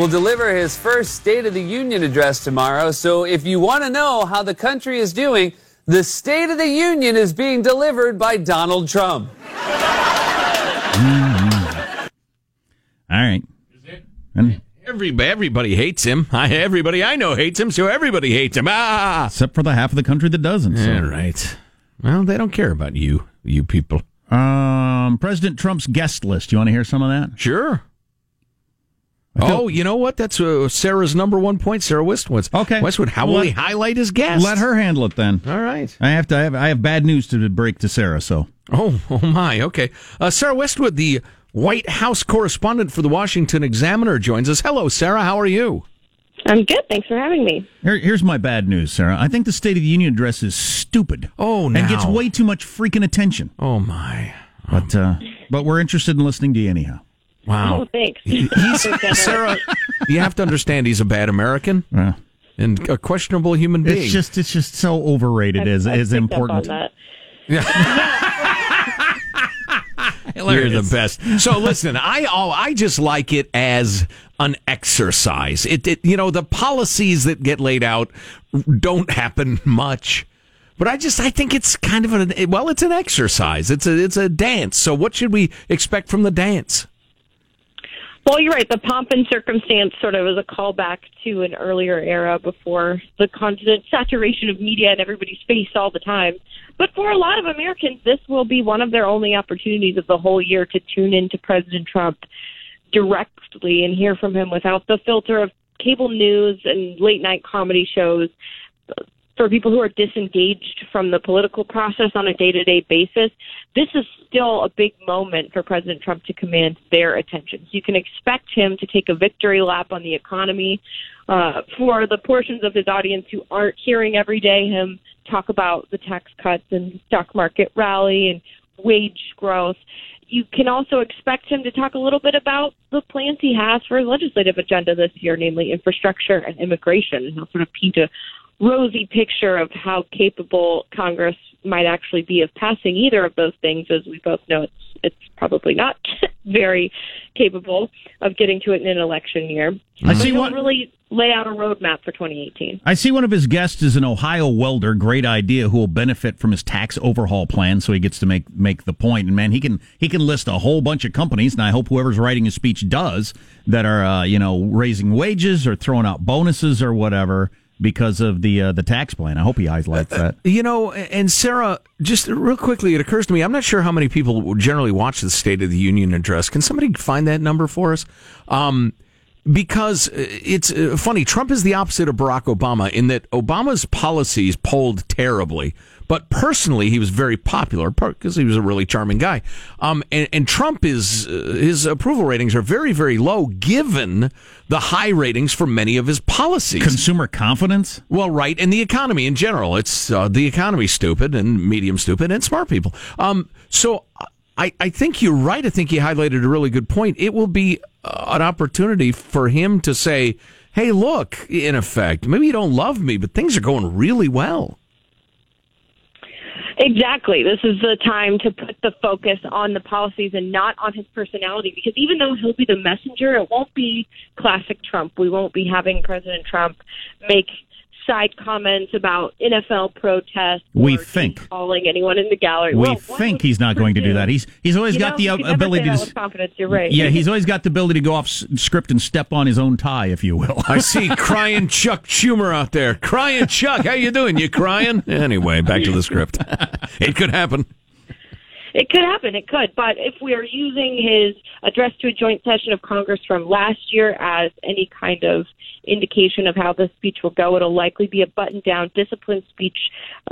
will deliver his first State of the Union address tomorrow. So if you want to know how the country is doing, the State of the Union is being delivered by Donald Trump. All right. And Everybody, everybody hates him. I, everybody I know hates him, so everybody hates him. Ah, except for the half of the country that doesn't. So. all right. Well, they don't care about you, you people. Um, President Trump's guest list. You want to hear some of that? Sure. I feel- Oh, you know what? That's uh, Sarah's number one point. Sarah Westwood. Okay. Westwood. How will Let- he highlight his guest? Let her handle it then. All right. I have to. I have, I have bad news to break to Sarah. So Oh, oh my. Okay. Uh, Sarah Westwood, the White House correspondent for the Washington Examiner, joins us. Hello, Sarah. How are you? I'm good. Thanks for having me. Here, here's my bad news, Sarah. I think the State of the Union address is stupid. Oh, and gets way too much freaking attention. Oh my. But uh, but we're interested in listening to you anyhow. Wow. Oh, thanks. He's, Sarah, you have to understand he's a bad American Yeah. and a questionable human being. It's just it's just so overrated as I've as picked up on important. that. You're the best. So listen, I oh, I just like it as an exercise. It, it you know the policies that get laid out don't happen much. But I just I think it's kind of a well, it's an exercise. It's a it's a dance. So what should we expect from the dance? Well, you're right. The pomp and circumstance sort of is a callback to an earlier era before the constant saturation of media in everybody's face all the time. But for a lot of Americans, this will be one of their only opportunities of the whole year to tune into President Trump directly and hear from him without the filter of cable news and late night comedy shows. For people who are disengaged from the political process on a day to day basis, this is still a big moment for President Trump to command their attention. So you can expect him to take a victory lap on the economy. Uh, for the portions of his audience who aren't hearing every day him talk about the tax cuts and stock market rally and wage growth, you can also expect him to talk a little bit about the plans he has for his legislative agenda this year, namely infrastructure and immigration. He'll sort of paint a rosy picture of how capable Congress might actually be of passing either of those things, as we both know it's it's probably not very capable of getting to it in an election year. I see one. really lay out a roadmap for 2018. I see one of his guests is an Ohio welder. Great idea. Who will benefit from his tax overhaul plan? So he gets to make make the point. And man, he can he can list a whole bunch of companies. And I hope whoever's writing his speech does that are uh, you know raising wages or throwing out bonuses or whatever because of the uh, the tax plan. I hope he highlights that. You know, and Sarah, just real quickly, it occurs to me, I'm not sure how many people generally watch the State of the Union address. Can somebody find that number for us? Um, because uh, it's uh, funny, Trump is the opposite of Barack Obama in that Obama's policies polled terribly, but personally he was very popular because he was a really charming guy. Um, and, and Trump is uh, his approval ratings are very, very low given the high ratings for many of his policies. Consumer confidence. Well, right, and the economy in general. It's uh, the economy stupid and medium stupid and smart people. Um, so I, I think you're right. I think you highlighted a really good point. It will be uh, an opportunity for him to say, "Hey, look, in effect, maybe you don't love me, but things are going really well." Exactly. This is the time to put the focus on the policies and not on his personality because even though he'll be the messenger, it won't be classic Trump. We won't be having President Trump make side comments about NFL protests. We or think. calling anyone in the gallery. We Well, think he's not going to do that. He's he's always You got know, the uh, ability to. confidence. You're right. Yeah, he's always got the ability to go off script and step on his own tie, if you will. I see crying Chuck Schumer out there. Crying Chuck, how you doing? You crying? Anyway, back to the script. it could happen. It could happen. It could. But if we are using his address to a joint session of Congress from last year as any kind of indication of how this speech will go, it'll likely be a button down, disciplined speech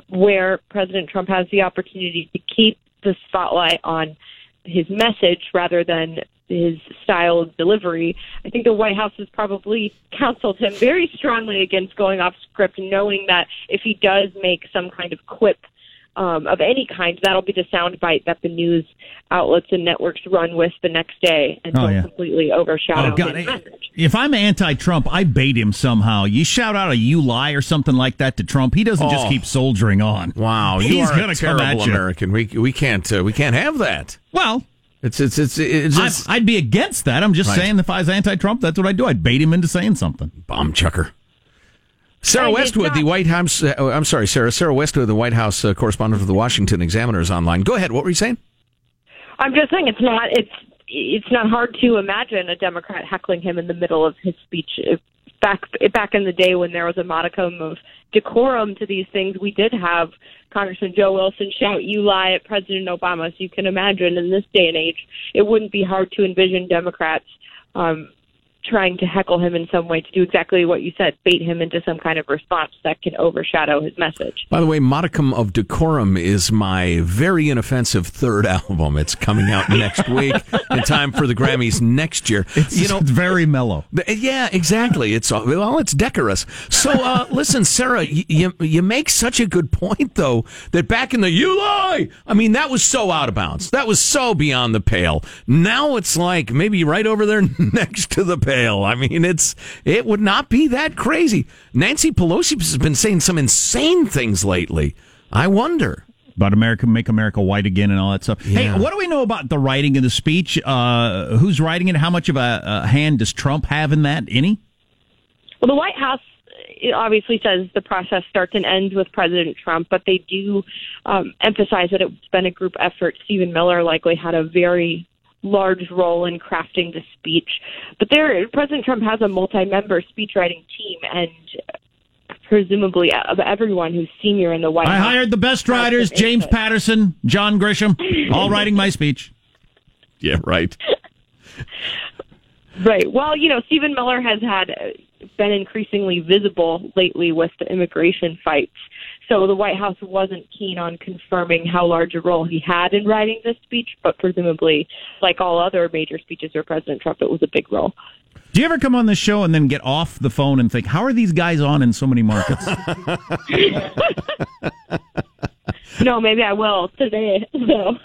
where President Trump has the opportunity to keep the spotlight on his message rather than his style of delivery. I think the White House has probably counseled him very strongly against going off script, knowing that if he does make some kind of quip um, of any kind, that'll be the soundbite that the news outlets and networks run with the next day and Oh, don't yeah. completely overshadow Oh God! his message. If I'm anti-Trump, I bait him somehow. You shout out a "you lie" or something like that to Trump, he doesn't just Oh. keep soldiering on. Wow, you He's are gonna come terrible at you. American. We we can't uh, we can't have that. Well, It's it's it's it's, it's i would be against that. I'm just Right. saying, if I was anti-Trump, that's what I'd do. I'd bait him into saying something. bomb chucker. Sarah Westwood, the White House. Uh, I'm sorry, Sarah. Sarah Westwood, the White House uh, correspondent for the Washington Examiner, is online. Go ahead. What were you saying? I'm just saying it's not it's it's not hard to imagine a Democrat heckling him in the middle of his speech. Back back in the day when there was a modicum of decorum to these things, we did have Congressman Joe Wilson shout "You lie" at President Obama. So you can imagine in this day and age, it wouldn't be hard to envision Democrats um, trying to heckle him in some way to do exactly what you said, bait him into some kind of response that can overshadow his message. By the way, Modicum of Decorum is my very inoffensive third album. It's coming out next week in time for the Grammys next year. you know, it's very mellow. Yeah, exactly. It's uh, well, it's decorous. So, uh, listen, Sarah, you, you you make such a good point, though, that back in the you lie. I mean, that was so out of bounds. That was so beyond the pale. Now it's like maybe right over there next to the pale. I mean, it's it would not be that crazy. Nancy Pelosi has been saying some insane things lately. I wonder. about America, make America white again, and all that stuff. Yeah. Hey, what do we know about the writing of the speech? Uh, who's writing it? How much of a, a hand does Trump have in that? Any? Well, the White House it obviously says the process starts and ends with President Trump, but they do um, emphasize that it's been a group effort. Stephen Miller likely had a very large role in crafting the speech. But there, President Trump has a multi-member speechwriting team, and presumably of everyone who's senior in the White House. I House. hired the best writers: Input. James Patterson, John Grisham, all writing my speech. Yeah, right. Right. Well, you know, Stephen Miller has had uh, been increasingly visible lately with the immigration fights. So the White House wasn't keen on confirming how large a role he had in writing this speech, but presumably, like all other major speeches for President Trump, it was a big role. Do you ever come on this show and then get off the phone and think, how are these guys on in so many markets? No, maybe I will today. So.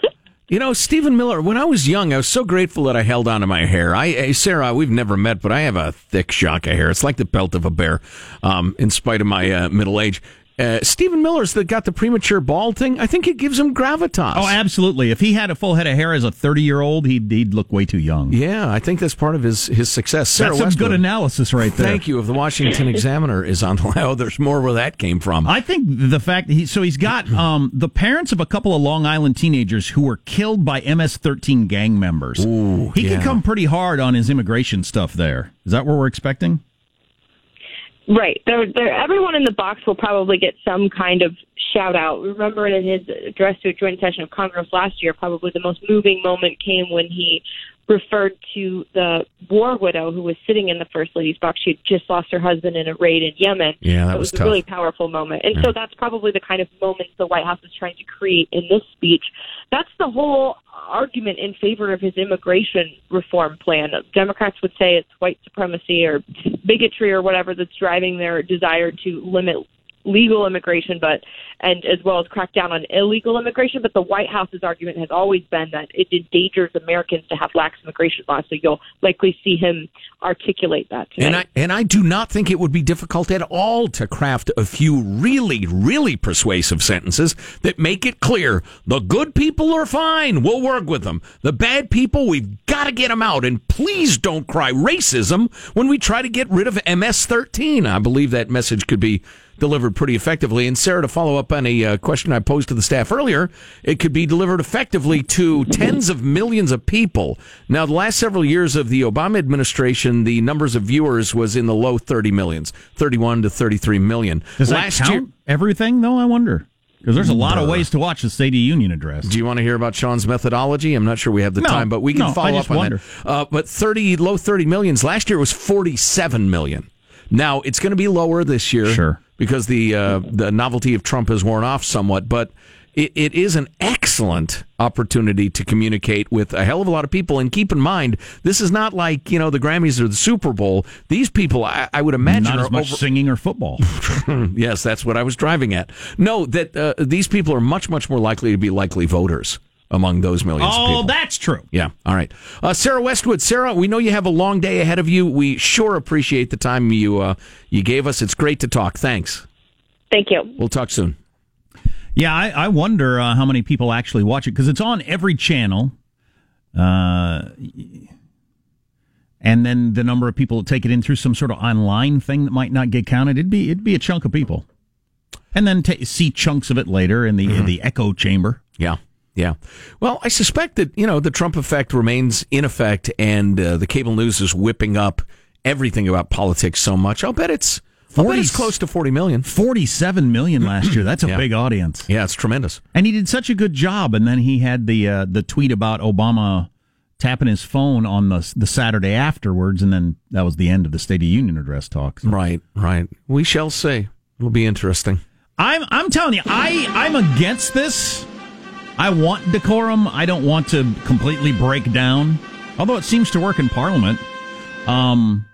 You know, Stephen Miller, when I was young, I was so grateful that I held on to my hair. I, eh, Sarah, we've never met, but I have a thick shock of hair. It's like the pelt of a bear, um, in spite of my uh, middle age. Uh, Stephen Miller's that got the premature bald thing. I think it gives him gravitas. oh, absolutely. If he had a full head of hair as a 30 year old, he'd, he'd look way too young. yeah, I think that's part of his, his success. Sarah That's some Westwood, good analysis right there. Thank you. Of the Washington Examiner is on the line. Oh, there's more where that came from. I think the fact that he so he's got um, the parents of a couple of Long Island teenagers who were killed by MS-13 gang members. Ooh, he yeah. can come pretty hard on his immigration stuff. There is that what we're expecting? Right. There, there, everyone in the box will probably get some kind of shout out. Remember in his address to a joint session of Congress last year, probably the most moving moment came when he referred to the war widow who was sitting in the first lady's box. She had just lost her husband in a raid in Yemen. Yeah, that it was was, a really powerful moment. And so that's probably the kind of moments the White House is trying to create in this speech. That's the whole argument in favor of his immigration reform plan. Democrats would say it's white supremacy or bigotry or whatever that's driving their desire to limit legal immigration, but and as well as crack down on illegal immigration. But the White House's argument has always been that it endangers Americans to have lax immigration laws. So you'll likely see him articulate that tonight. And I and I do not think it would be difficult at all to craft a few really, really persuasive sentences that make it clear the good people are fine. We'll work with them. The bad people, we've got to get them out. And please don't cry racism when we try to get rid of MS-13. I believe that message could be delivered pretty effectively. And Sarah, to follow up on a uh, question I posed to the staff earlier, it could be delivered effectively to tens of millions of people. Now, the last several years of the Obama administration, the numbers of viewers was in the low 30 millions, 31 to 33 million. Does that last count year, everything though? I wonder because there's a lot of ways to watch the State of Union address. Do you want to hear about Sean's methodology? I'm not sure we have the No, time, but we can no, follow up on wonder. that. Uh, but 30, low 30 millions. Last year was 47 million. Now it's going to be lower this year, Sure. because the uh, the novelty of Trump has worn off somewhat. But it, it is an excellent opportunity to communicate with a hell of a lot of people. And keep in mind, this is not like you know the Grammys or the Super Bowl. These people, I, I would imagine, Not are as much over- singing or football. yes, that's what I was driving at. No, that uh, these people are much much more likely to be likely voters among those millions of oh, people. that's true. Yeah. All right. Uh, Sarah Westwood. Sarah, we know you have a long day ahead of you. We sure appreciate the time you uh, you gave us. It's great to talk. Thanks. Thank you. We'll talk soon. Yeah, I, I wonder uh, how many people actually watch it because it's on every channel. Uh, and then the number of people that take it in through some sort of online thing that might not get counted, it'd be it'd be a chunk of people. And then ta see chunks of it later in the in the echo chamber. Yeah. Yeah. Well, I suspect that, you know, the Trump effect remains in effect and uh, the cable news is whipping up everything about politics so much. I'll bet it's I'll bet 40 it's close to 40 million. 47 million last year. That's a Yeah. big audience. Yeah, it's tremendous. And he did such a good job. And then he had the uh, the tweet about Obama tapping his phone on the the Saturday afterwards, and then that was the end of the State of Union address talks. Right, right. We shall see. It'll be interesting. I'm I'm telling you, I I'm against this. I want decorum. I don't want to completely break down. Although it seems to work in Parliament. Um,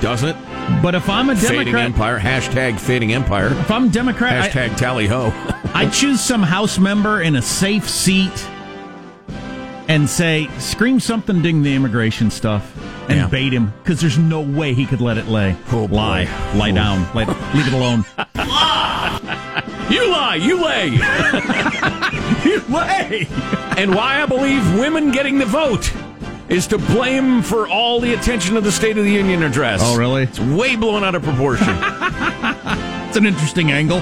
Does it? but if I'm a Fading empire. Hashtag fading empire. if I'm Democrat, I, Hashtag tally ho. I choose some House member in a safe seat and say, scream something ding the immigration stuff and Yeah. bait him because there's no way he could let it lay. Oh, boy. lie, lie down, Let, leave it alone. you lie, you lay. you lay. and why I believe women getting the vote is to blame for all the attention of the State of the Union address. Oh, really? It's way blown out of proportion. It's an interesting angle.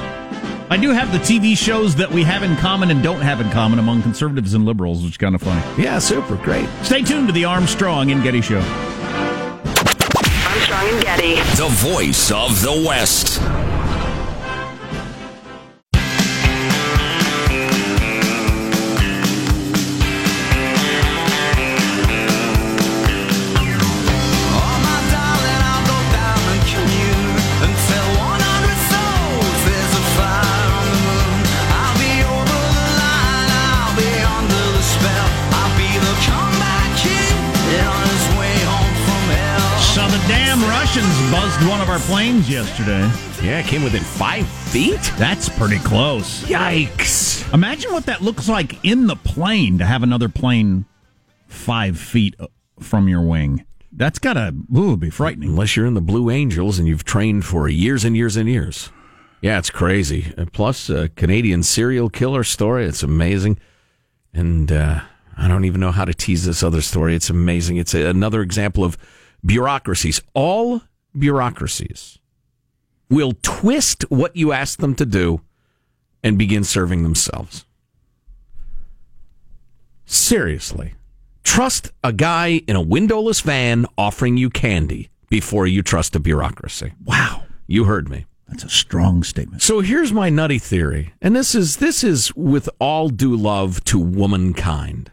I do have the TV shows that we have in common and don't have in common among conservatives and liberals, which is kind of funny. yeah, super. Great. Stay tuned to the Armstrong and Getty Show. Armstrong and Getty. The voice of the West. One of our planes yesterday. Yeah, it came within five feet. That's pretty close. Yikes. Imagine what that looks like in the plane to have another plane five feet uh, from your wing. That's gotta ooh, be frightening. Unless you're in the Blue Angels and you've trained for years and years and years. Yeah, it's crazy. Uh, Plus, a Canadian serial killer story. It's amazing. And uh, I don't even know how to tease this other story. It's amazing. It's a, another example of bureaucracies. All bureaucracies will twist what you ask them to do and begin serving themselves. Seriously. Trust a guy in a windowless van offering you candy before you trust a bureaucracy. Wow, You heard me. that's a strong statement. So here's my nutty theory, and this is this is with all due love to womankind.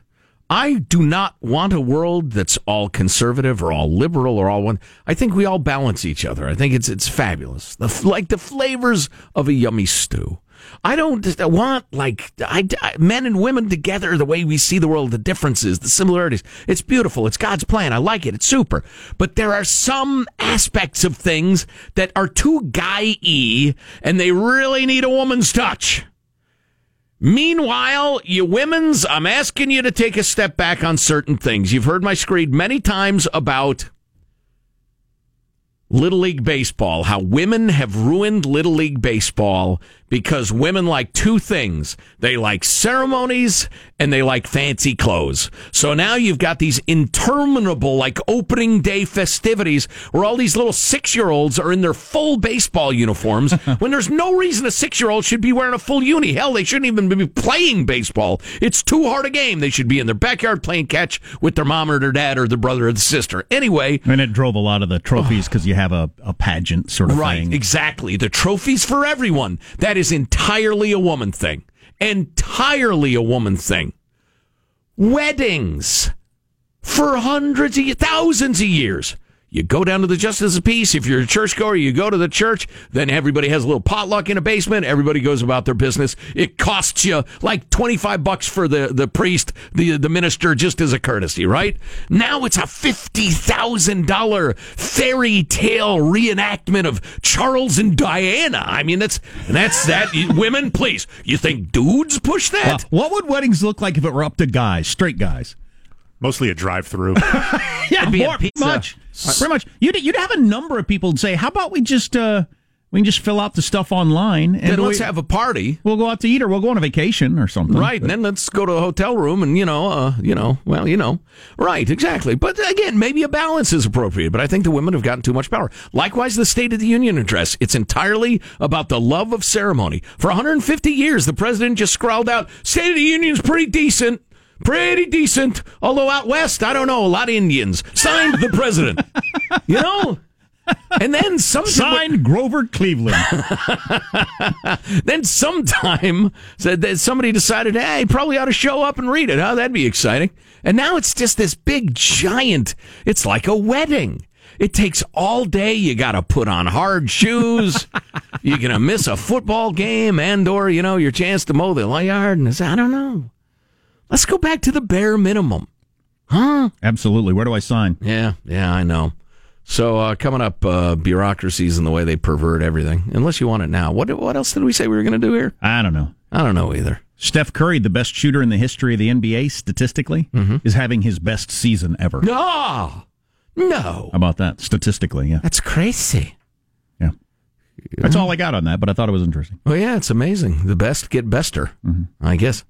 I do not want a world that's all conservative or all liberal or all one. I think we all balance each other. I think it's it's fabulous, the, like the flavors of a yummy stew. I don't want like I, I- men and women together the way we see the world, the differences, the similarities. It's beautiful. It's God's plan. I like it. It's super. But there are some aspects of things that are too guy-y and they really need a woman's touch. Meanwhile, you women's, I'm asking you to take a step back on certain things. You've heard my screed many times about Little League Baseball, how women have ruined Little League Baseball because women like two things. They like ceremonies and they like fancy clothes. So now you've got these interminable, like opening day festivities where all these little six year olds are in their full baseball uniforms when there's no reason a six year old should be wearing a full uni. Hell, they shouldn't even be playing baseball. It's too hard a game. They should be in their backyard playing catch with their mom or their dad or their brother or the sister. Anyway, And it drove a lot of the trophies because you have a, a pageant sort of Right, thing. exactly. The trophies for everyone. That is entirely a woman thing. Entirely a woman thing. Weddings for hundreds of thousands of years. You go down to the Justice of Peace. If you're a churchgoer, you go to the church. Then everybody has a little potluck in a basement. Everybody goes about their business. It costs you like 25 bucks for the, the priest, the, the minister, just as a courtesy, right? Now it's a $50,000 fairy tale reenactment of Charles and Diana. I mean, that's, that's that. Women, please. You think dudes push Uh, that? what would weddings look like if it were up to guys, straight guys? Mostly a drive-through. Yeah, be a more, pizza. much. Pretty much. You'd, you'd have a number of people who'd say, how about we just, uh, We can just fill out the stuff online, and Then let's we, have a party. we'll go out to eat, or we'll go on a vacation or something. Right, and then let's go to a hotel room and you know, uh, you know, well, you know, right, exactly. But again, maybe a balance is appropriate. But I think the women have gotten too much power. Likewise, the State of the Union address. It's entirely about the love of ceremony. For 150 years, the president just scrawled out, "State of the Union's pretty decent." Pretty decent, although out west, I don't know, a lot of Indians signed the president. you know, and then some Signed Grover Cleveland. then sometime said that somebody decided, hey, probably ought to show up and read it. Huh? That'd be exciting. And now it's just this big giant. It's like a wedding. It takes all day. You got to put on hard shoes. You're gonna miss a football game and or you know your chance to mow the yard. And I don't know. Let's go back to the bare minimum. Huh? Absolutely. Where do I sign? Yeah, yeah, I know. So uh, coming up, uh, bureaucracies and the way they pervert everything. Unless you want it now. What what else did we say we were going to do here? I don't know. I don't know either. Steph Curry, the best shooter in the history of the NBA statistically, is having his best season ever. No, no, How about that? Statistically, yeah. that's crazy. Yeah. That's all I got on that, but I thought it was interesting. Well, yeah, it's amazing. The best get bester, I guess.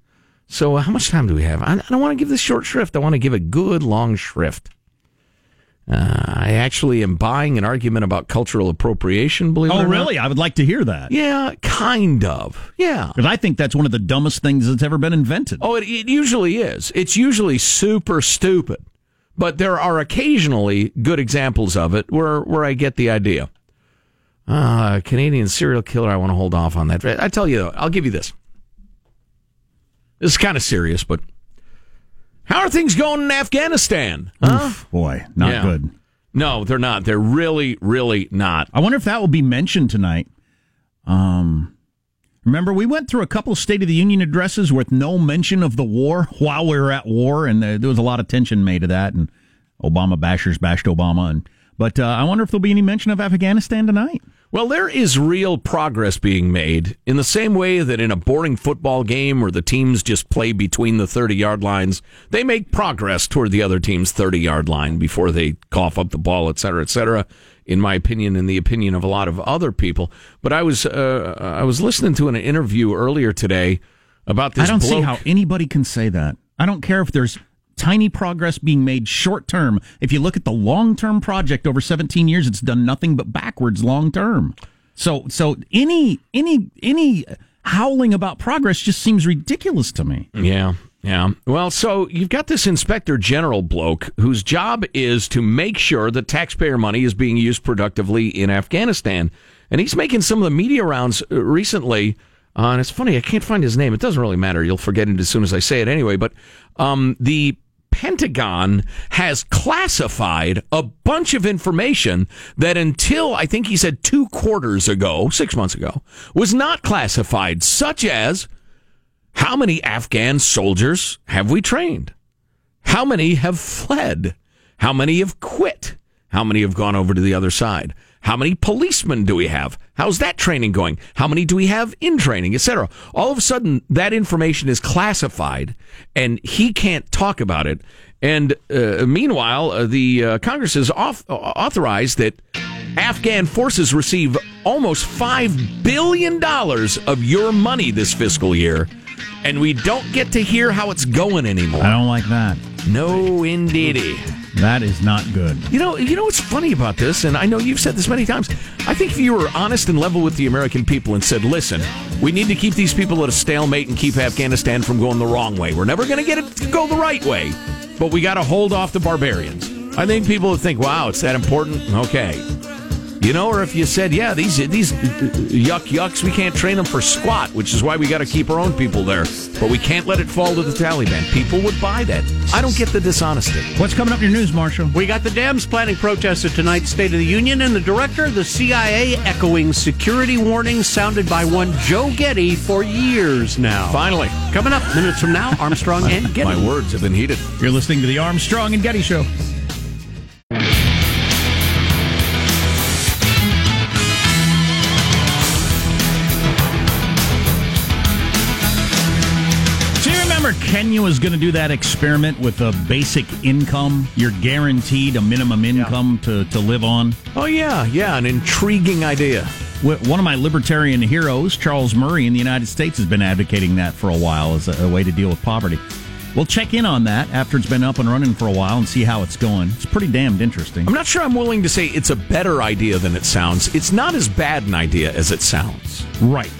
So, uh, how much time do we have? I, I don't want to give this short shrift. I want to give a good long shrift. Uh, I actually am buying an argument about cultural appropriation. Believe it Oh, or not. really? I would like to hear that. Yeah, kind of. Yeah. Because I think that's one of the dumbest things that's ever been invented. Oh, it, it usually is. It's usually super stupid, but there are occasionally good examples of it where where I get the idea. Uh, Canadian serial killer. I want to hold off on that. I tell you, though, I'll give you this. This is kind of serious, but how are things going in Afghanistan? Huh? Boy, not Yeah. good. No, they're not. They're really, really not. I wonder if that will be mentioned tonight. Um, remember, we went through a couple State of the Union addresses with no mention of the war while we were at war, and there, there was a lot of tension made of that, and Obama bashers bashed Obama. And but uh, I wonder if there'll be any mention of Afghanistan tonight. Well, there is real progress being made in the same way that in a boring football game where the teams just play between the 30 yard lines, they make progress toward the other team's 30 yard line before they cough up the ball, et cetera, et cetera. In my opinion, in the opinion of a lot of other people. But I was, uh, I was listening to an interview earlier today about this. I don't see how anybody can say that. I don't care if there's tiny progress being made short term. If you look at the long term project over 17 years, it's done nothing but backwards long term. So so any any any howling about progress just seems ridiculous to me. Yeah, yeah. Well, so you've got this inspector general bloke whose job is to make sure that taxpayer money is being used productively in Afghanistan. And he's making some of the media rounds uh, recently. Uh, and it's funny, I can't find his name. It doesn't really matter. You'll forget it as soon as I say it anyway. But um, the Pentagon has classified a bunch of information that until I think he said two quarters ago, six months ago, was not classified, such as how many Afghan soldiers have we trained? How many have fled? How many have quit? How many have gone over to the other side? How many policemen do we have? How's that training going? How many do we have in training, etc.? All of a sudden, that information is classified, and he can't talk about it. And uh, meanwhile, uh, the uh, Congress has auth- authorized that Afghan forces receive almost $5 billion of your money this fiscal year, and we don't get to hear how it's going anymore. I don't like that. No, indeedy. That is not good. You know, you know what's funny about this, and I know you've said this many times. I think if you were honest and level with the American people and said, "Listen, we need to keep these people at a stalemate and keep Afghanistan from going the wrong way. We're never going to get it to go the right way, but we got to hold off the barbarians." I think people would think, "Wow, it's that important." Okay. You know, or if you said, "Yeah, these these yuck yucks, we can't train them for squat, which is why we got to keep our own people there, but we can't let it fall to the Taliban." People would buy that. I don't get the dishonesty. What's coming up in your news, Marshall? We got the Dems planning protests at tonight's State of the Union, and the director of the CIA echoing security warnings sounded by one Joe Getty for years now. Finally. Coming up minutes from now, Armstrong and Getty. My words have been heated. You're listening to the Armstrong and Getty Show. Kenya is going to do that experiment with a basic income? You're guaranteed a minimum income to, to live on. Oh yeah, yeah, an intriguing idea. one of my libertarian heroes, Charles Murray in the United States, has been advocating that for a while as a, a way to deal with poverty. We'll check in on that after it's been up and running for a while and see how it's going. It's pretty damned interesting. I'm not sure I'm willing to say it's a better idea than it sounds. It's not as bad an idea as it sounds. Right.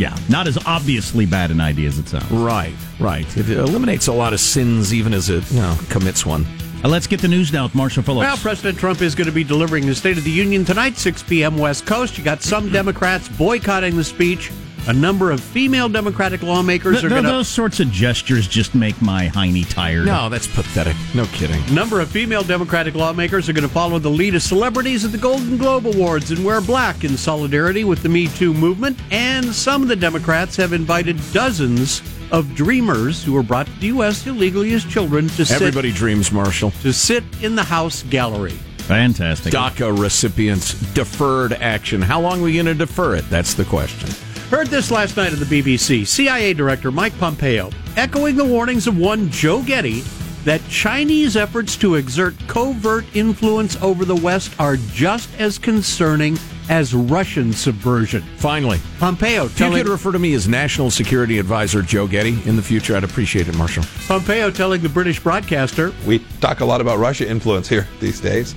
Yeah, not as obviously bad an idea as it sounds. Right, right. It eliminates a lot of sins even as it you know, commits one. Uh, let's get the news now with Marshall Phillips. Well, President Trump is going to be delivering the State of the Union tonight, 6 p.m. West Coast. You got some Democrats boycotting the speech. A number of female Democratic lawmakers Th- are going to. those sorts of gestures just make my hiney tired. No, that's pathetic. No kidding. number of female Democratic lawmakers are going to follow the lead of celebrities at the Golden Globe Awards and wear black in solidarity with the Me Too movement. And some of the Democrats have invited dozens of dreamers who were brought to the U.S. illegally as children to sit, Everybody dreams, Marshall. to sit in the House gallery. Fantastic. DACA recipients deferred action. How long are we going to defer it? That's the question. Heard this last night on the BBC. CIA Director Mike Pompeo echoing the warnings of one Joe Getty that Chinese efforts to exert covert influence over the West are just as concerning as Russian subversion. Finally, Pompeo if you could refer to me as National Security Advisor Joe Getty in the future, I'd appreciate it, Marshall. Pompeo telling the British broadcaster We talk a lot about Russia influence here these days.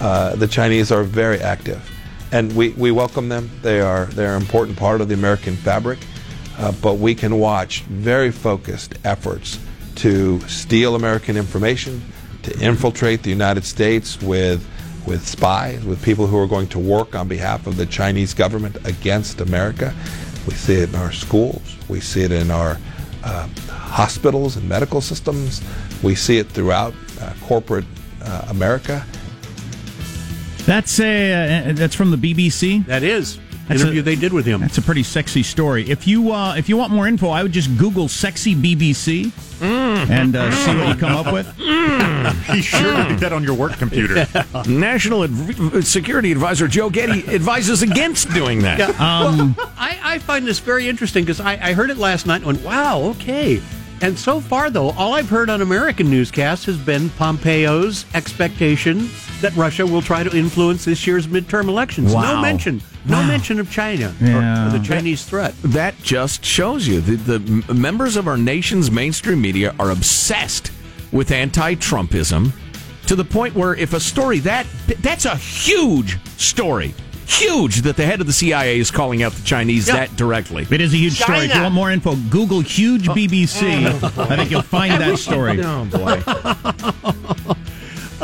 Uh, the Chinese are very active, and we, we welcome them. They are they're an important part of the American fabric, uh, but we can watch very focused efforts to steal American information, to infiltrate the United States with with spies, with people who are going to work on behalf of the Chinese government against America. We see it in our schools. We see it in our uh, hospitals and medical systems. We see it throughout uh, corporate uh, America. That's a uh, that's from the BBC. that is That's interview a- they did with him. That's a pretty sexy story. If you uh, if you want more info, I would just Google "sexy BBC" and uh, see what you come up with. He sure did that on your work computer. National Ad- Security Advisor Joe Getty advises against doing that. Um, I, I find this very interesting because I, I heard it last night and went, wow, okay. And so far, though, all I've heard on American newscasts has been Pompeo's expectation that Russia will try to influence this year's midterm elections. Wow. No mention, no mention of China or- Yeah. or, the Chinese threat. That just shows you the, the members of our nation's mainstream media are obsessed with anti-Trumpism to the point where if a story that that's a huge story, huge that the head of the CIA is calling out the Chinese Yeah. that directly. it is a huge story. If you want more info, Google "huge oh. BBC." I think you'll find that story. Oh boy.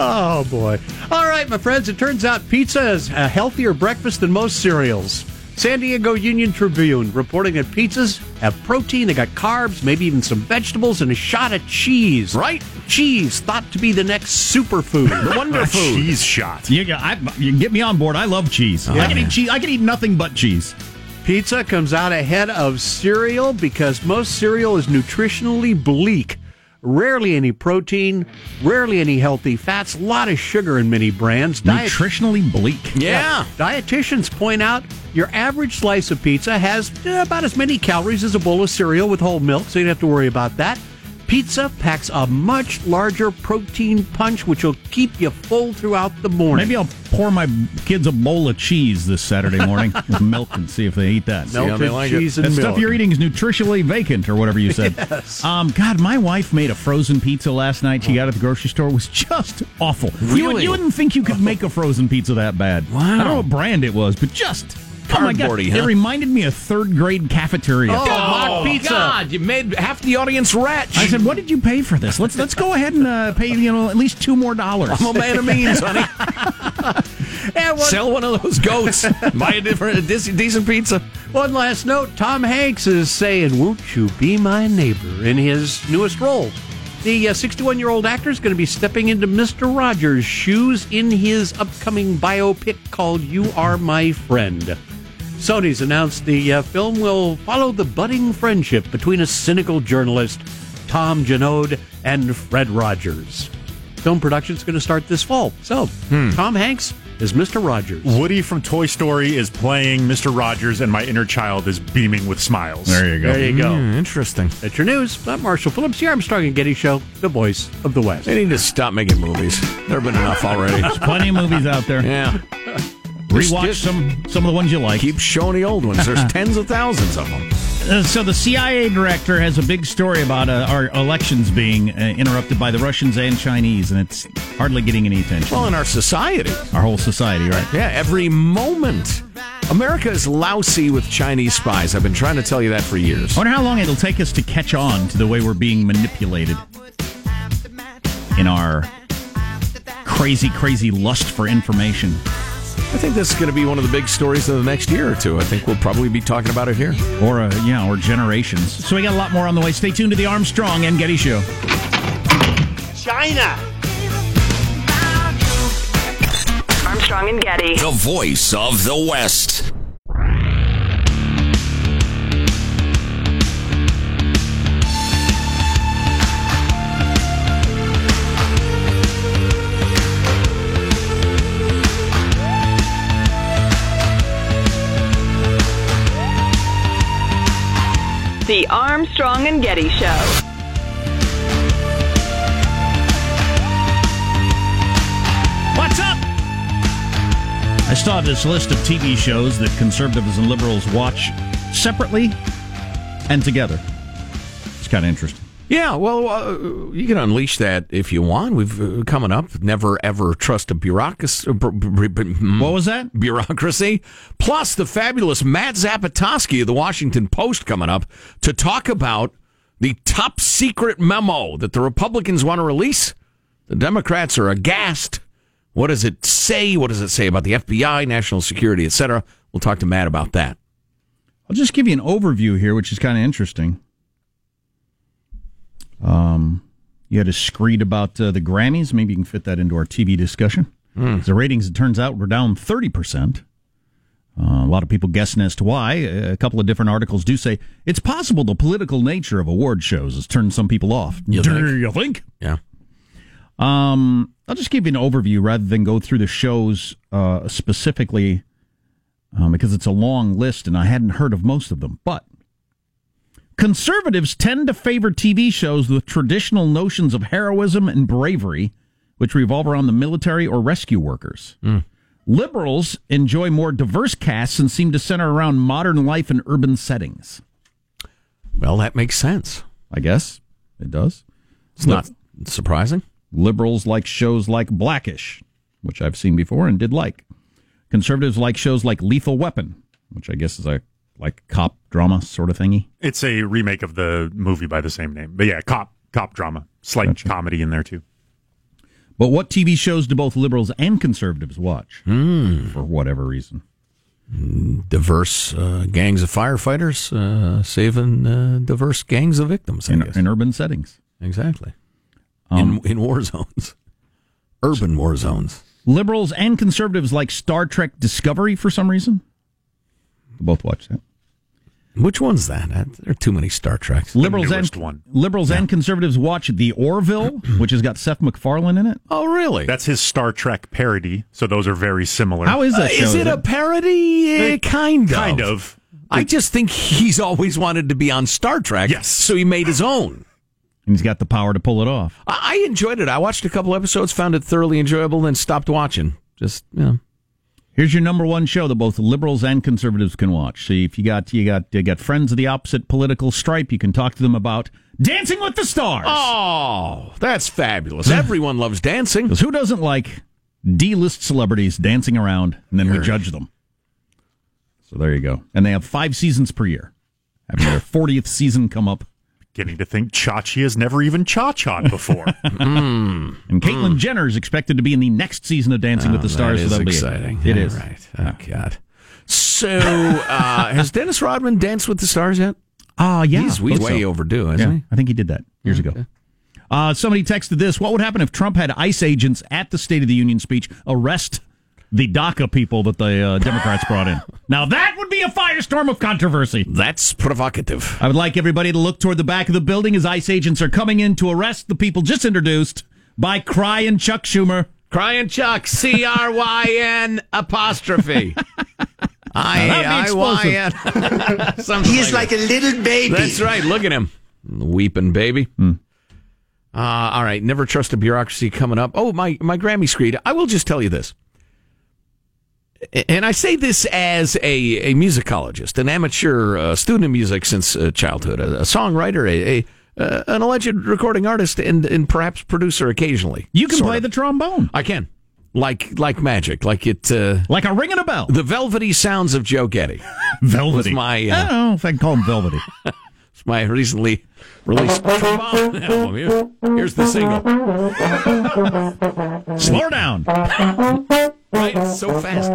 Oh, boy. All right, my friends, it turns out pizza is a healthier breakfast than most cereals. San Diego Union Tribune reporting that pizzas have protein, they got carbs, maybe even some vegetables, and a shot of cheese. Right. Cheese, thought to be the next superfood. The wonder food. cheese shot. You, I, you can get me on board. I love cheese. I can eat cheese. I can eat nothing but cheese. Pizza comes out ahead of cereal because most cereal is nutritionally bleak. Rarely any protein, rarely any healthy fats, a lot of sugar in many brands. Diet- Nutritionally bleak. Yeah. Dietitians point out your average slice of pizza has eh, about as many calories as a bowl of cereal with whole milk, so you don't have to worry about that. Pizza packs a much larger protein punch, which will keep you full throughout the morning. Maybe I'll pour my kids a bowl of cheese this Saturday morning with milk and see if they eat that. how melted they like it. cheese and That milk. stuff you're eating is nutritionally vacant, or whatever you said. Um, God, my wife made a frozen pizza last night. She got at the grocery store. It was just awful. You, would, Really? you wouldn't think you could make a frozen pizza that bad. Wow. I don't know what brand it was, but just oh my god, Cardboardy, it reminded me of third grade cafeteria. Oh, mock pizza. God, you made half the audience wretch. I said, "What did you pay for this? Let's let's go ahead and uh, pay you know at least two more dollars." I'm a man of means, honey. And one, Sell one of those goats. Buy a different, a dis- decent pizza. one last note Tom Hanks is saying, Won't you be my neighbor in his newest role. The 61 year old actor is going to be stepping into Mr. Rogers' shoes in his upcoming biopic called You Are My Friend. Sony's announced the uh, film will follow the budding friendship between a cynical journalist, Tom Junod, and Fred Rogers. Film production is going to start this fall. So, Tom Hanks is Mr. Rogers. Woody from Toy Story is playing Mr. Rogers, and my inner child is beaming with smiles. There you go. There you go. interesting. That's your news. I'm Marshall Phillips, the Armstrong and Getty Show, the voice of the West. They need to stop making movies. There have been enough already. There's Plenty of movies out there. Yeah. Just- Rewatch just some some of the ones you like. Keep showing the old ones. There's tens of thousands of them. Uh, so the CIA director has a big story about uh, our elections being uh, interrupted by the Russians and Chinese, and it's hardly getting any attention. Well, in our society, our whole society, right? yeah, every moment. America is lousy with Chinese spies. I've been trying to tell you that for years. I wonder how long it'll take us to catch on to the way we're being manipulated in our crazy, crazy lust for information. I think this is going to be one of the big stories of the next year or two. I think we'll probably be talking about it here. Or, uh, yeah, or generations. So we got a lot more on the way. Stay tuned to the Armstrong and Getty Show. China. Armstrong and Getty. The voice of the West. The Armstrong and Getty Show. What's up? I still have this list of TV shows that conservatives and liberals watch separately and together. It's kind of interesting. Yeah, well, uh, you can unleash that if you want. We've uh, coming up. Never ever trust a bureaucracy. What was that? Bureaucracy. Plus the fabulous Matt Zapotosky of the Washington Post coming up to talk about the top secret memo that the Republicans want to release. The Democrats are aghast. What does it say? What does it say about the FBI, national security, etc.? We'll talk to Matt about that. I'll just give you an overview here, which is kind of interesting. Um, you had a screed about uh, the Grammys. Maybe you can fit that into our TV discussion. The ratings, it turns out, were down 30%. Uh, a lot of people guessing as to why. A couple of different articles do say it's possible the political nature of award shows has turned some people off. You Do think? you think? Yeah. Um, I'll just give you an overview rather than go through the shows uh, specifically um, because it's a long list and I hadn't heard of most of them. But conservatives tend to favor TV shows with traditional notions of heroism and bravery, which revolve around the military or rescue workers. Mm. Liberals enjoy more diverse casts and seem to center around modern life and urban settings. Well, that makes sense. I guess it does. It's not surprising. Liberals like shows like Blackish, which I've seen before and did like. Conservatives like shows like Lethal Weapon, which I guess is a like cop drama sort of thingy. It's a remake of the movie by the same name. But yeah, cop cop drama. Slight comedy in there too. But what TV shows do both liberals and conservatives watch for whatever reason? diverse uh, gangs of firefighters uh, saving uh, diverse gangs of victims. I In, guess. in urban settings. exactly. Um, in in war zones, urban war zones. Liberals and conservatives like Star Trek Discovery for some reason. Both watch that. Which one's that? Uh, There are too many Star Treks. Liberals newest and one. liberals and conservatives watch The Orville, which has got Seth MacFarlane in it. Oh, really? That's his Star Trek parody. So those are very similar. How is Uh, that? show? is it a parody? Uh, kind of. kind of? I just think he's always wanted to be on Star Trek. Yes. So he made his own. And he's got the power to pull it off. I I enjoyed it. I watched a couple episodes, found it thoroughly enjoyable, then stopped watching. Just you know. Here's your number one show that both liberals and conservatives can watch. See if you got you got you got friends of the opposite political stripe, you can talk to them about Dancing with the Stars. Oh, that's fabulous. Everyone loves dancing. Who doesn't like D-list celebrities dancing around and then we judge them? So there you go. And they have five seasons per year. Having their 40th season come up. Beginning to think Chachi has never even cha-cha'd before. And Caitlyn Jenner is expected to be in the next season of Dancing with the Stars. Oh, That so is that'll be exciting. It, it is. Right. Oh, God. So, uh, has Dennis Rodman danced with the stars yet? Ah, yeah. He's way, so. overdue, isn't Yeah, he? I think he did that years ago. Uh, somebody texted this. What would happen if Trump had ICE agents at the State of the Union speech arrest the DACA people that the uh, Democrats brought in? Now, that would be a firestorm of controversy. That's provocative. I would like everybody to look toward the back of the building as ICE agents are coming in to arrest the people just introduced by Cry and Chuck Schumer. Cry and Chuck, C R Y N apostrophe. I that'd be I Y N. He is like like a little baby. That's right. Look at him. Weeping baby. Uh, all right. Never trust a bureaucracy coming up. Oh, my, my Grammy screed. I will just tell you this. And I say this as a, a musicologist, an amateur uh, student of music since uh, childhood, a, a songwriter, a, a uh, an alleged recording artist, and, and perhaps producer occasionally. You can play of. the trombone I can, like like magic, like it. Uh, like a ringing a bell. the velvety sounds of Joe Getty. velvety. was my, I uh, don't know if I can call him velvety. It's my recently released trombone album. Here, here's the single. Slow down. So fast.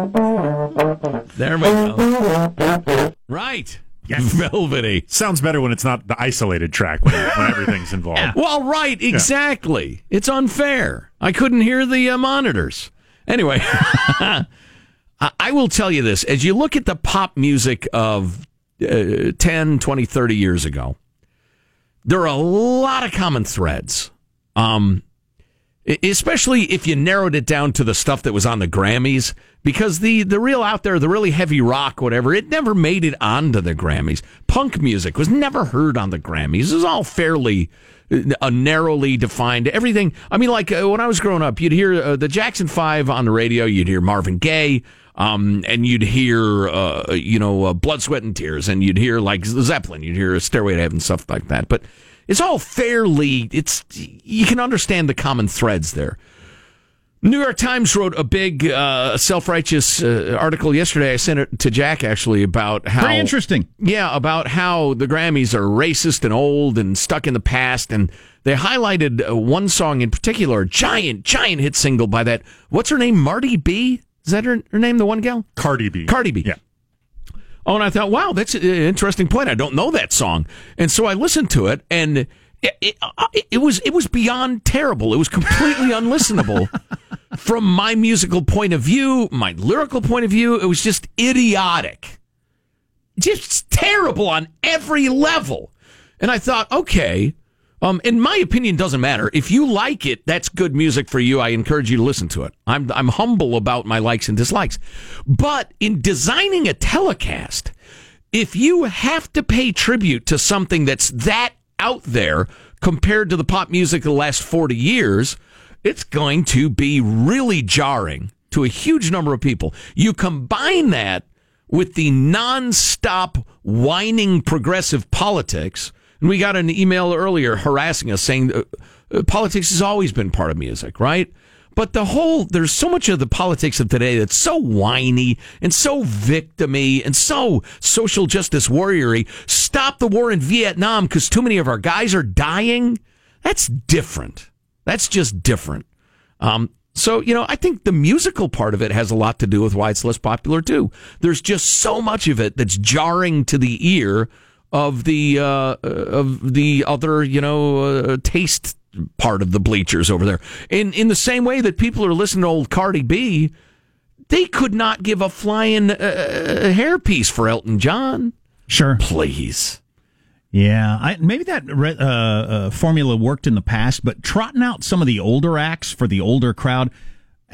There we go. Right. Yes. Velvety. Sounds better when it's not the isolated track when, when everything's involved. Well, right, exactly. It's unfair. I couldn't hear the uh, monitors. Anyway, I I will tell you this. As you look at the pop music of uh, 10, 20, 30 years ago, there are a lot of common threads. Um, especially if you narrowed it down to the stuff that was on the Grammys, because the the real out there, the really heavy rock, whatever, it never made it onto the Grammys. Punk music was never heard on the Grammys. It was all fairly uh, narrowly defined. Everything. I mean, like uh, when I was growing up, you'd hear uh, the Jackson Five on the radio. You'd hear Marvin Gaye. Um, and you'd hear, uh, you know, uh, Blood, Sweat, and Tears, and you'd hear like Zeppelin, you'd hear Stairway to Heaven, stuff like that. But it's all fairly, it's, you can understand the common threads there. New York Times wrote a big uh, self-righteous uh, article yesterday. I sent it to Jack actually about how Pretty interesting. Yeah, about how the Grammys are racist and old and stuck in the past, and they highlighted uh, one song in particular, a giant, giant hit single by that. What's her name? Marty B. Is that her, her name? The one gal? Cardi B. Cardi B. Yeah. Oh, and I thought, wow, that's an interesting point. I don't know that song, and so I listened to it, and it, it, uh, it was it was beyond terrible. It was completely unlistenable from my musical point of view, my lyrical point of view. It was just idiotic, just terrible on every level. And I thought, okay, um, in my opinion, doesn't matter. If you like it, that's good music for you. I encourage you to listen to it. I'm I'm humble about my likes and dislikes, but in designing a telecast, if you have to pay tribute to something that's that out there compared to the pop music of the last 40 years, it's going to be really jarring to a huge number of people. You combine that with the nonstop whining progressive politics, and we got an email earlier harassing us saying uh, uh, politics has always been part of music, right? But the whole, there's so much of the politics of today that's so whiny and so victimy and so social justice warriory. Stop the war in Vietnam because too many of our guys are dying. That's different. That's just different. Um, so, you know, I think the musical part of it has a lot to do with why it's less popular too. There's just so much of it that's jarring to the ear of the uh, of the other, you know, uh, taste part of the bleachers over there. In in the same way that people are listening to old Cardi B, they could not give a flying uh, hairpiece for Elton John. Sure. Please. Yeah, I, maybe that re- uh, uh, formula worked in the past, but trotting out some of the older acts for the older crowd,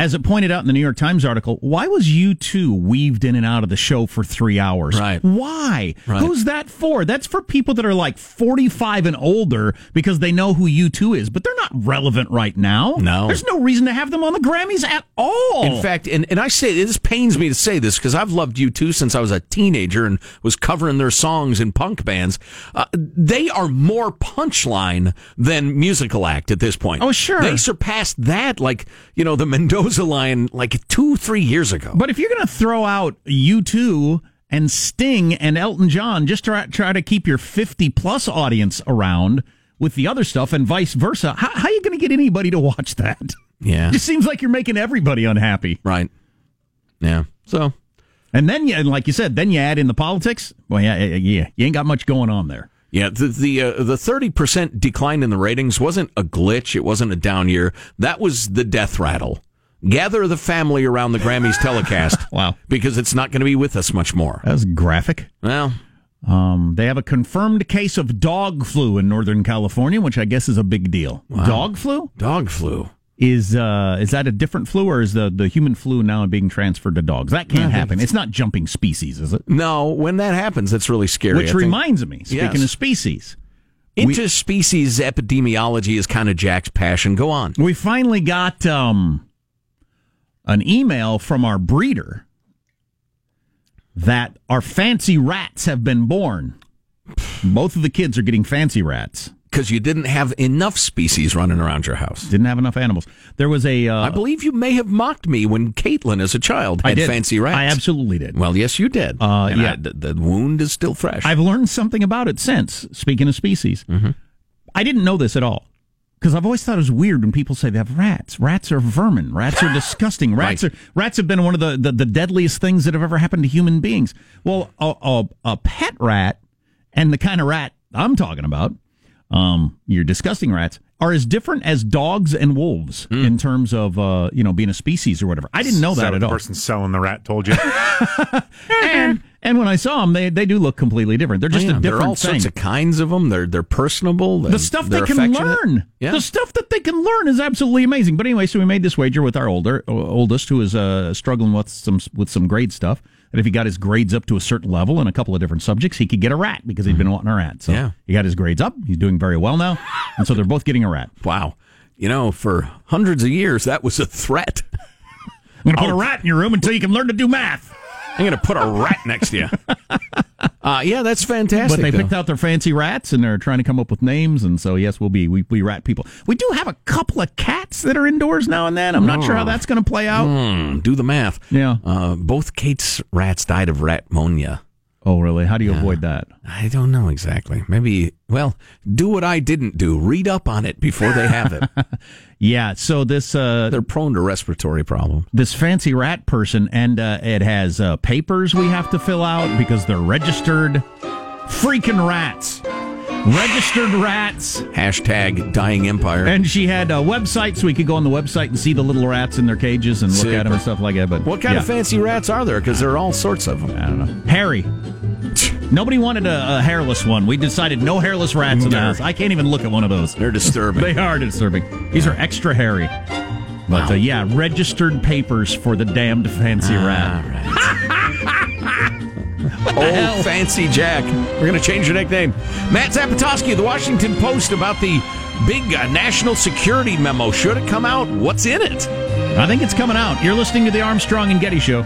as it pointed out in the New York Times article, why was U2 weaved in and out of the show for three hours? Right. Why? Right. Who's that for? That's for people that are like 45 and older because they know who U2 is, but they're not relevant right now. No. There's no reason to have them on the Grammys at all. In fact, and, and I say this pains me to say this because I've loved U2 since I was a teenager and was covering their songs in punk bands. Uh, they are more punchline than musical act at this point. Oh, sure. They surpassed that, like, you know, the Mendoza line like two, three years ago. But if you're going to throw out U2 and Sting and Elton John just to try to keep your 50 plus audience around with the other stuff and vice versa, how, how are you going to get anybody to watch that? yeah. It just seems like you're making everybody unhappy. right. Yeah. So, And then, you, and like you said, then you add in the politics. Well, yeah, yeah, yeah. You ain't got much going on there. Yeah, the the uh, the thirty percent decline in the ratings wasn't a glitch. It wasn't a down year. That was the death rattle. Gather the family around the Grammys telecast. Wow. because it's not going to be with us much more. That was graphic. Well, Um, they have a confirmed case of dog flu in Northern California, which I guess is a big deal. Dog flu? dog flu. Is uh, is that a different flu, or is the, the human flu now being transferred to dogs? That can't happen. It's not jumping species, is it? No, when that happens, it's really scary. Which I think. reminds me, speaking Yes. of species, interspecies epidemiology is kind of Jack's passion. Go on. we finally got um, an email from our breeder that our fancy rats have been born. Both of the kids are getting fancy rats. Because you didn't have enough species running around your house. Didn't have enough animals. There was a. Uh, I believe you may have mocked me when Caitlin, as a child, had I did. fancy rats. I absolutely did. Well, yes, you did. Uh, And yeah. I- the, the wound is still fresh. I've learned something about it since. Speaking of species, Mm-hmm. I didn't know this at all because I've always thought it was weird when people say they have rats. Rats are vermin. Rats are disgusting. Rats Right. are rats have been one of the, the, the deadliest things that have ever happened to human beings. Well, a, a, a pet rat and the kind of rat I'm talking about, um, your disgusting rats, are as different as dogs and wolves Hmm. in terms of uh, you know being a species or whatever. I didn't know Is that, what at the all. person selling the rat told you. and and when I saw them, they they do look completely different. They're just Oh, yeah, a different there are all thing. sorts of kinds of them. They're they're personable. the stuff they're can learn. Yeah. The stuff that they can learn is absolutely amazing. But anyway, so we made this wager with our older uh, oldest, who is uh, struggling with some with some grade stuff. That if he got his grades up to a certain level in a couple of different subjects, he could get a rat because he'd been mm. wanting a rat. So. Yeah. he got his grades up. He's doing very well now, and so they're both getting a rat. Wow. You know, for hundreds of years, that was a threat. I'm going to put a rat in your room until you can learn to do math. I'm going to put a rat next to you. Uh, yeah, that's fantastic. But they though. picked out their fancy rats, and they're trying to come up with names. And so, yes, we'll be we, we rat people. We do have a couple of cats that are indoors now and then. I'm not sure how that's going to play out. Hmm, do the math. Yeah. Uh, both Kate's rats died of rat pneumonia. Oh, really? How do you avoid that? I don't know exactly. Maybe, well, do what I didn't do. Read up on it before they have it. Yeah. So this uh, They're prone to respiratory problems. this fancy rat person, and uh, it has uh, papers we have to fill out because they're registered freaking rats. Registered rats. Hashtag dying empire. And she had a website so we could go on the website and see the little rats in their cages and look at them and stuff like that. But what kind yeah. of fancy rats are there? Because there are all sorts of them. I don't know. Harry. Nobody wanted a, a hairless one. We decided no hairless rats in the house. I can't even look at one of those. They're disturbing. They are disturbing. These are extra hairy. But uh, yeah, registered papers for the damned fancy rat. Old Fancy Jack. We're going to change your nickname. Matt Zapotosky of the Washington Post about the big uh, national security memo. Should it come out? What's in it? I think it's coming out. You're listening to the Armstrong and Getty Show.